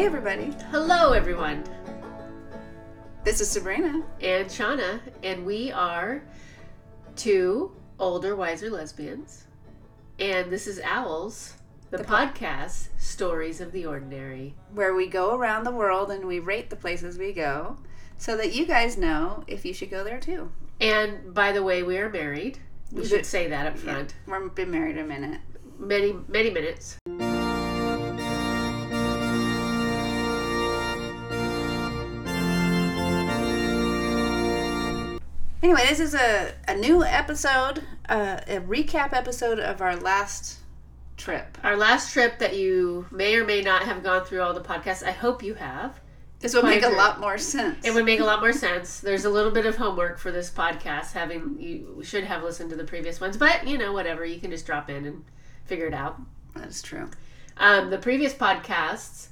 Hey, everybody. Hello, everyone. This is Sabrina. And Shawna, and we are two older, wiser lesbians. And this is Owls, the, The po- podcast, Stories of the Ordinary. where we go around the world and we rate the places we go so that you guys know if you should go there too. And by the way, we are married. We We should say that up front. We've been married a minute. Many, many minutes. Anyway, this is a, a new episode, uh, a recap episode of our last trip. Our last trip that you may or may not have gone through all the podcasts, I hope you have. This would make a lot more sense. It would make a lot more sense. There's a little bit of homework for this podcast. Having you should have listened to the previous ones, but you know, whatever. You can just drop in and figure it out. That's true. Um, the previous podcasts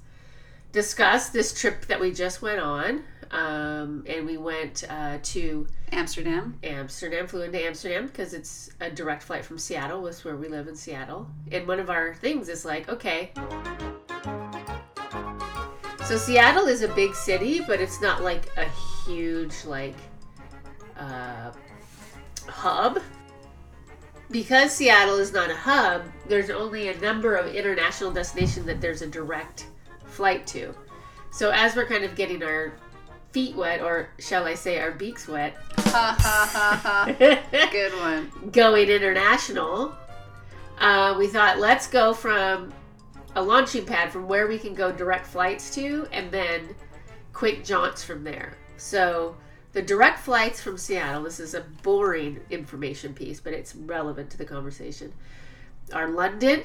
discussed this trip that we just went on, um, and we went uh, to Amsterdam. Amsterdam. Flew into Amsterdam because it's a direct flight from Seattle. That's where we live in Seattle. And one of our things is like, okay. So Seattle is a big city, but it's not like a huge like uh, hub. Because Seattle is not a hub, there's only a number of international destinations that there's a direct flight to. So as we're kind of getting our feet wet, or shall I say our beaks wet, Ha ha ha ha. Good one. going international, uh, we thought let's go from a launching pad from where we can go direct flights to, and then quick jaunts from there. So the direct flights from Seattle. This is a boring information piece, but it's relevant to the conversation. Are London.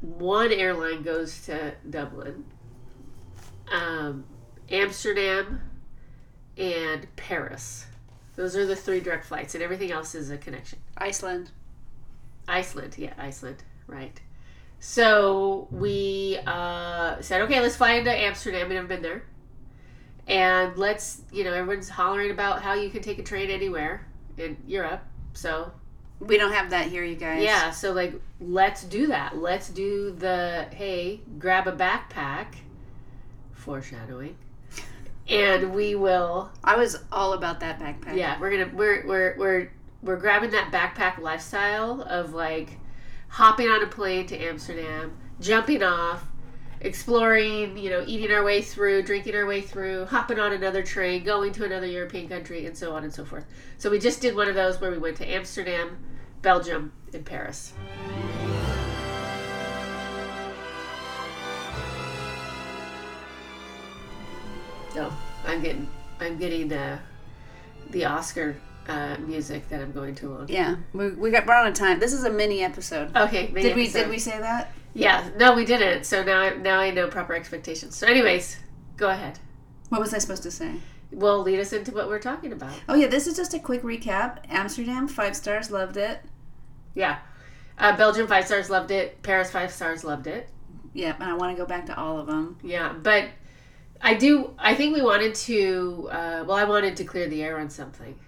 One airline goes to Dublin, um, Amsterdam, and Paris. Those are the three direct flights, and everything else is a connection. Iceland. Iceland, yeah, Iceland, right. So we uh, said, okay, let's fly into Amsterdam. We've never been there. And let's, you know, everyone's hollering about how you can take a train anywhere in Europe. So, We don't have that here, you guys. yeah, so like, let's do that. Let's do the, hey, grab a backpack, foreshadowing, and we will I was all about that backpack. yeah we're gonna we're we're we're we're grabbing that backpack lifestyle of like hopping on a plane to amsterdam jumping off exploring you know eating our way through drinking our way through hopping on another train going to another european country and so on and so forth so we just did one of those where we went to amsterdam belgium and paris oh i'm getting i'm getting uh, the oscar uh, music that i'm going to along Yeah. We, we got we're on a time. This is a mini episode. okay maybe did we episode. did we say that? yeah no we didn't so now I, now i know proper expectations so anyways go ahead What was I supposed to say? well lead us into what we're talking about Oh yeah, this is just a quick recap. Amsterdam, five stars, loved it. yeah uh, belgium five stars loved it paris five stars loved it Yep, and I want to go back to all of them. yeah but i do i think we wanted to uh, well i wanted to clear the air on something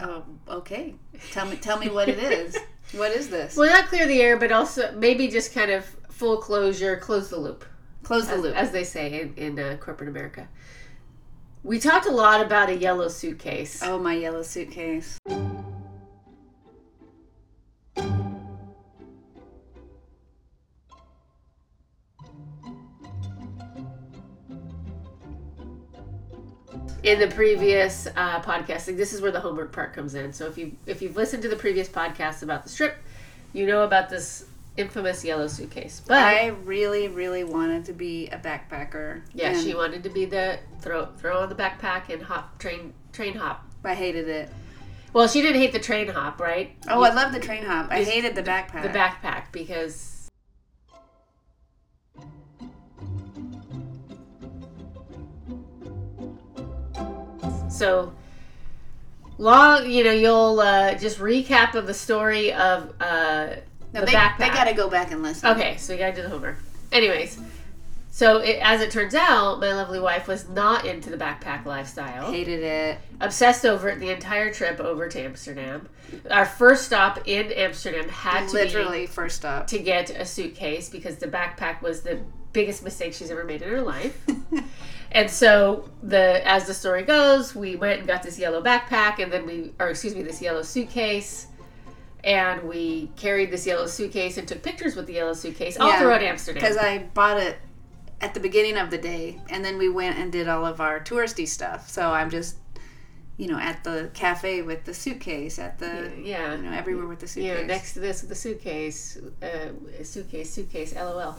Oh, okay. Tell me tell me what it is. what is this? well not clear the air but also maybe just kind of full closure close the loop Close the as, loop. as they say in, in uh, corporate america we talked a lot about a yellow suitcase oh, my yellow suitcase. in the previous uh, podcast like, this is where the homework part comes in so if you if you've listened to the previous podcast about the strip you know about this infamous yellow suitcase but I really, really wanted to be a backpacker. yeah she wanted to be the throw throw on the backpack and hop train train hop I hated it. well she didn't hate the train hop right Oh, I love the train hop. I hated the backpack. the backpack because so long you know you'll uh, just recap of the story of uh, No, the they, backpack. they got to go back and listen. Okay, so you gotta do the homework. Anyways, so it, as it turns out, my lovely wife was not into the backpack lifestyle. Hated it. Obsessed over it the entire trip over to Amsterdam. Our first stop in Amsterdam had to be Literally, first stop. to get a suitcase because the backpack was the biggest mistake she's ever made in her life. and so the as the story goes, we went and got this yellow backpack and then we or excuse me, this yellow suitcase. And we carried this yellow suitcase and took pictures with the yellow suitcase all Yeah, throughout Amsterdam. Because I bought it at the beginning of the day, and then we went and did all of our touristy stuff. So I'm just, you know, at the cafe with the suitcase, at the, yeah. you know, everywhere with the suitcase. know, next to this with the suitcase, uh, suitcase, suitcase, lol.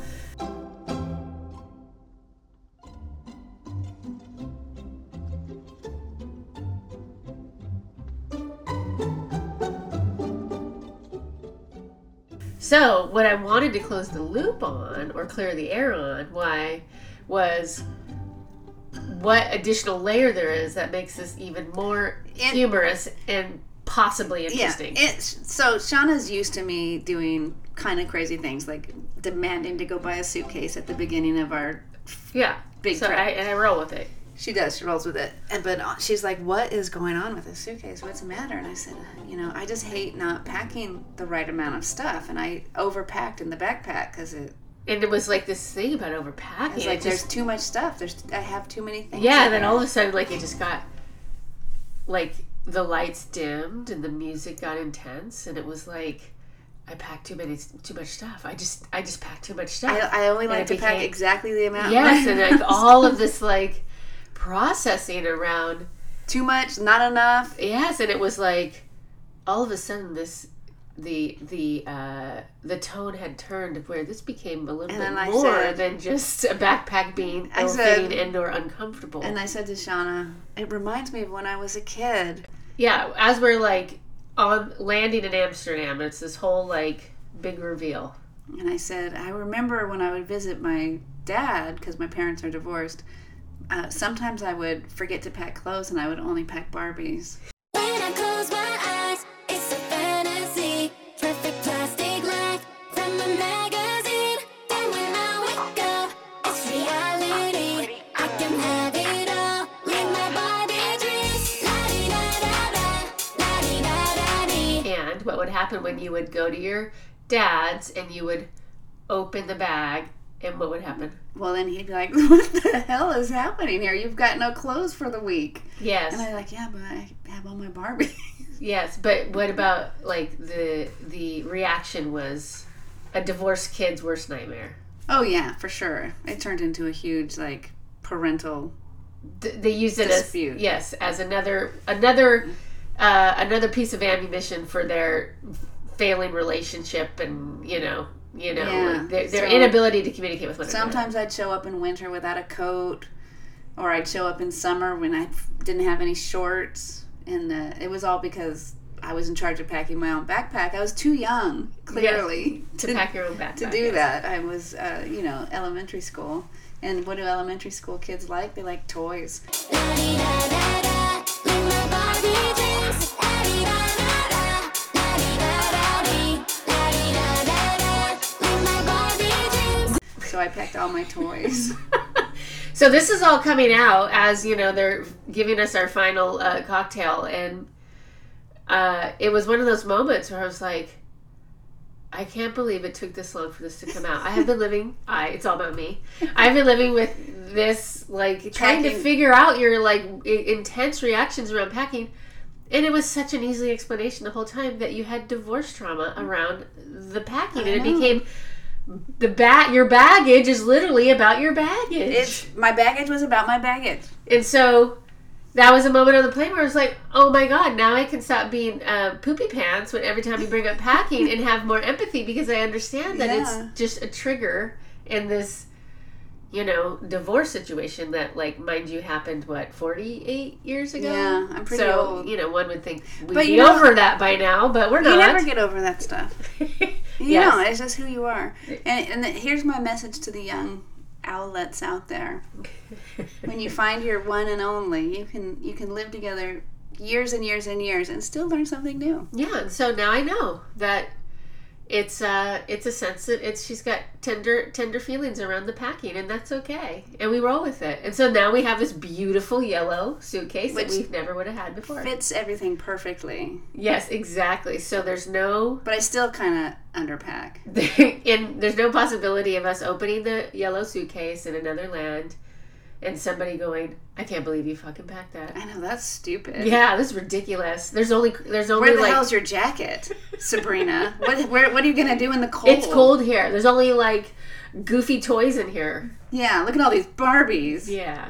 So, what I wanted to close the loop on, or clear the air on, why, was what additional layer there is that makes this even more It- humorous and possibly yeah, interesting. it's so Shawna's used to me doing kind of crazy things, like demanding to go buy a suitcase at the beginning of our. Yeah. Big so trip. I, and I roll with it. She does. She rolls with it, and but uh, she's like, "What is going on with this suitcase? What's the matter?" And I said, "You know, I just hate not packing the right amount of stuff, and I overpacked in the backpack because it." And it was like this thing about overpacking. It's like there's too much stuff. There's I have too many things. yeah, and then all of a sudden, like it just got like the lights dimmed and the music got intense, and it was like I packed too many, too much stuff. I just, I just packed too much stuff. I, I only like to pack exactly the amount. yes, and like all of this like processing around. too much, not enough. Yes, and it was like all of a sudden this. The the uh, the tone had turned where this became a little And bit more said- than just a backpack being I said- and or uncomfortable. And I said to Shawna, "It reminds me of when I was a kid." yeah, as we're like on landing in Amsterdam, it's this whole like big reveal. And I said, I remember when I would visit my dad because my parents are divorced. Uh, sometimes I would forget to pack clothes, and I would only pack Barbies. When I close my eyes, it's a fantasy. Perfect plastic life from a magazine. Then when I wake up, it's reality. I can have it all. Live my Barbie dreams. La di da da da, la di da da di. And what would happen when you would go to your dad's and you would open the bag, and what would happen? Well, then he'd be like, "What the hell is happening here? You've got no clothes for the week." Yes, And I'm like, "Yeah, but I have all my Barbies." yes, but what about like the the reaction was a divorced kid's worst nightmare. oh yeah, for sure. It turned into a huge like parental. Th- they used it Dispute. as yes as another another uh, another piece of ammunition for their failing relationship and you know you know Yeah, their, their so- inability to communicate with one another. Sometimes I'd show up in winter without a coat, or I'd show up in summer when I didn't have any shorts, and uh, it was all because I was in charge of packing my own backpack. I was too young, clearly, to pack your own backpack. to do yes. that. I was, uh, you know, elementary school. And what do elementary school kids like? They like toys. I packed all my toys. so this is all coming out as you know they're giving us our final uh, cocktail. And uh, it was one of those moments where i was like i can't believe it took this long for this to come out. I have been living i it's all about me. I've been living with this like trying to figure out your like I- intense reactions around packing. And it was such an easy explanation the whole time that you had divorce trauma around the packing and it became the bat your baggage is literally about your baggage it's my baggage was about my baggage. and so that was a moment on the plane where I was like, oh my God, now I can stop being uh, poopy pants when every time you bring up packing and have more empathy because I understand that Yeah. it's just a trigger in this, you know, divorce situation that, like, mind you, happened, what, 48 years ago? Yeah, I'm pretty so, old. you know, one would think we'd But be you know- over that by now, but we're not. You never get over that stuff. You Yes. know, it's just who you are. And, and the, here's my message to the young owlets out there. When you find your one and only, you can you can live together years and years and years and still learn something new. Yeah, so now I know that it's uh it's a sense that it's she's got tender tender feelings around the packing and that's okay and we roll with it. And so now we have this beautiful yellow suitcase Which- that we've never would have had before. Fits everything perfectly, yes exactly so there's no but I still kind of underpack. and there's no possibility of us opening the yellow suitcase in another land and somebody going i can't believe you fucking packed that I know that's stupid. yeah this is ridiculous there's only there's only Where the like hell's your jacket, Sabrina? what where, what are you gonna do in the cold? it's cold here there's only like goofy toys in here Yeah, look at all these Barbies. yeah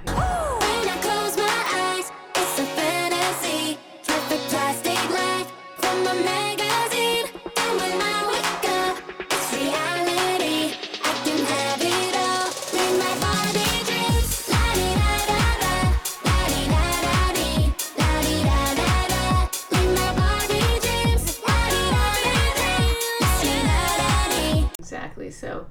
so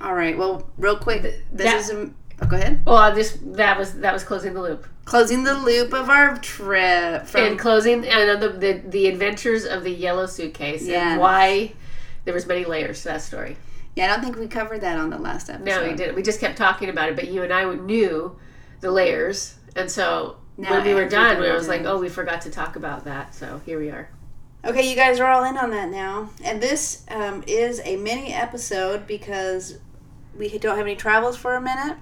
All right. Well, real quick, this that- is a. Oh, go ahead. well I just that was that was closing the loop Closing the loop of our trip from and closing and the, the the adventures of the yellow suitcase Yeah. and why there was many layers to that story Yeah, I don't think we covered that on the last episode. No, we didn't. We just kept talking about it, but you and I knew the layers, and so Now when we were done, everybody I was like, "Oh, we forgot to talk about that." So here we are. Okay, you guys are all in on that now. And this um, is a mini episode because we don't have any travels for a minute.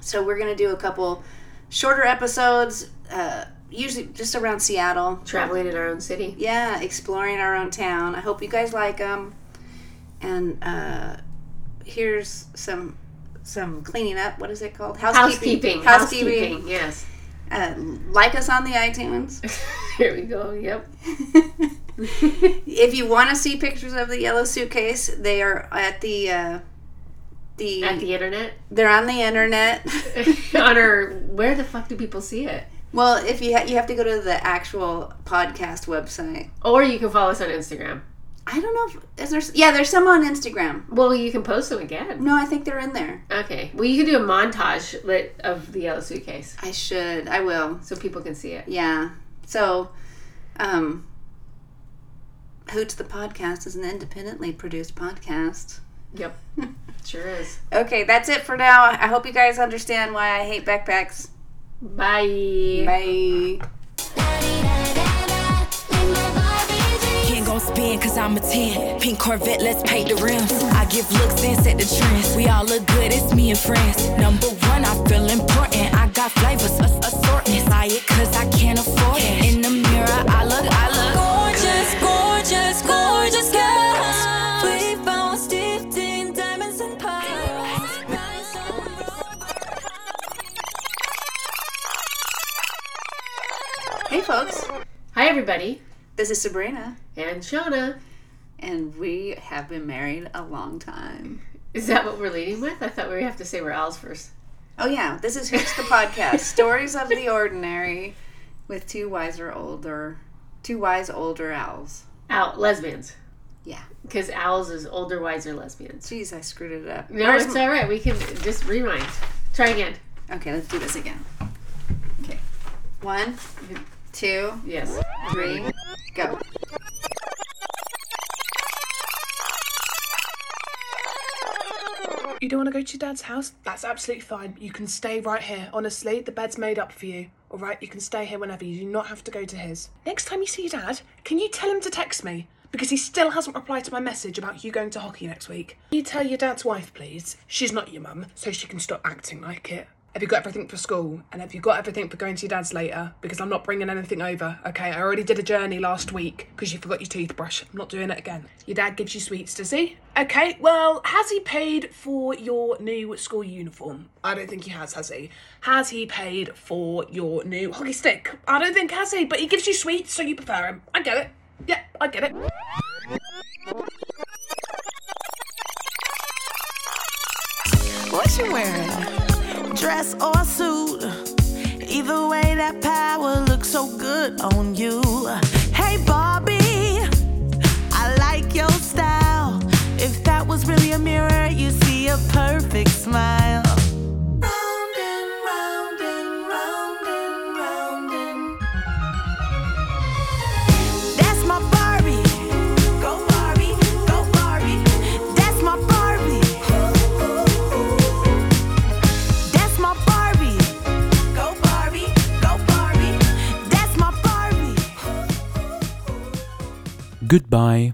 So we're going to do a couple shorter episodes, uh, usually just around Seattle. Traveling in our own city. Yeah, exploring our own town. I hope you guys like them. And uh, here's some some cleaning up. What is it called? Housekeeping. Housekeeping. Yes. Uh, like us on the iTunes. here we go. Yep. if you want to see pictures of the yellow suitcase, they are at the uh, the, At the internet. they're on the internet. On our. Where the fuck do people see it? well, if you ha- you have to go to the actual podcast website. Or you can follow us on Instagram. I don't know if is there. Yeah, there's some on Instagram. Well, you can post them again. No, I think they're in there. Okay. Well, you can do a montage lit of the yellow suitcase I should. I will. so people can see it. Yeah. So, um, Hoots the podcast is an independently produced podcast. Yep. Sure is. Okay, that's it for now. I hope you guys understand why I hate backpacks. Bye. Bye. Cause I'm a 10. Pink Corvette, let's paint the rims. I give looks and set the trends. We all look good, it's me and friends. Number one, I feel important. I got flavors, a- assortment. Buy it cause I can't afford it. In the mirror, I This is Sabrina, And Shawna. and we have been married a long time. Is that what we're leading with? I thought we have to say we're owls first. Oh, yeah, this is Hoots the Podcast Stories of the Ordinary with two wiser, older, two wise, older owls. Owl lesbians. Yeah. Because owls is older, wiser lesbians. Jeez, I screwed it up. No, Where's it's m- all right. We can just rewind. Try again. Okay, let's do this again. Okay. One, two, Yes. three, You don't want to go to your dad's house? That's absolutely fine. You can stay right here. Honestly, the bed's made up for you. All right, you can stay here whenever. You do not have to go to his. Next time you see your dad, can you tell him to text me? Because he still hasn't replied to my message about you going to hockey next week. Can you tell your dad's wife, please? She's not your mum, so she can stop acting like it. Have you got everything for school? And have you got everything for going to your dad's later? Because I'm not bringing anything over, okay? I already did a journey last week because you forgot your toothbrush. I'm not doing it again. Your dad gives you sweets, does he? Okay, well, has he paid for your new school uniform? I don't think he has, has he? Has he paid for your new hockey stick? I don't think has he, but he gives you sweets, so you prefer him. I get it. Yeah, I get it. What you wearing? Dress or suit? Either way, that power looks so good on you. Hey, Barbie, I like your style. If that was really a mirror, you see a perfect smile. Goodbye.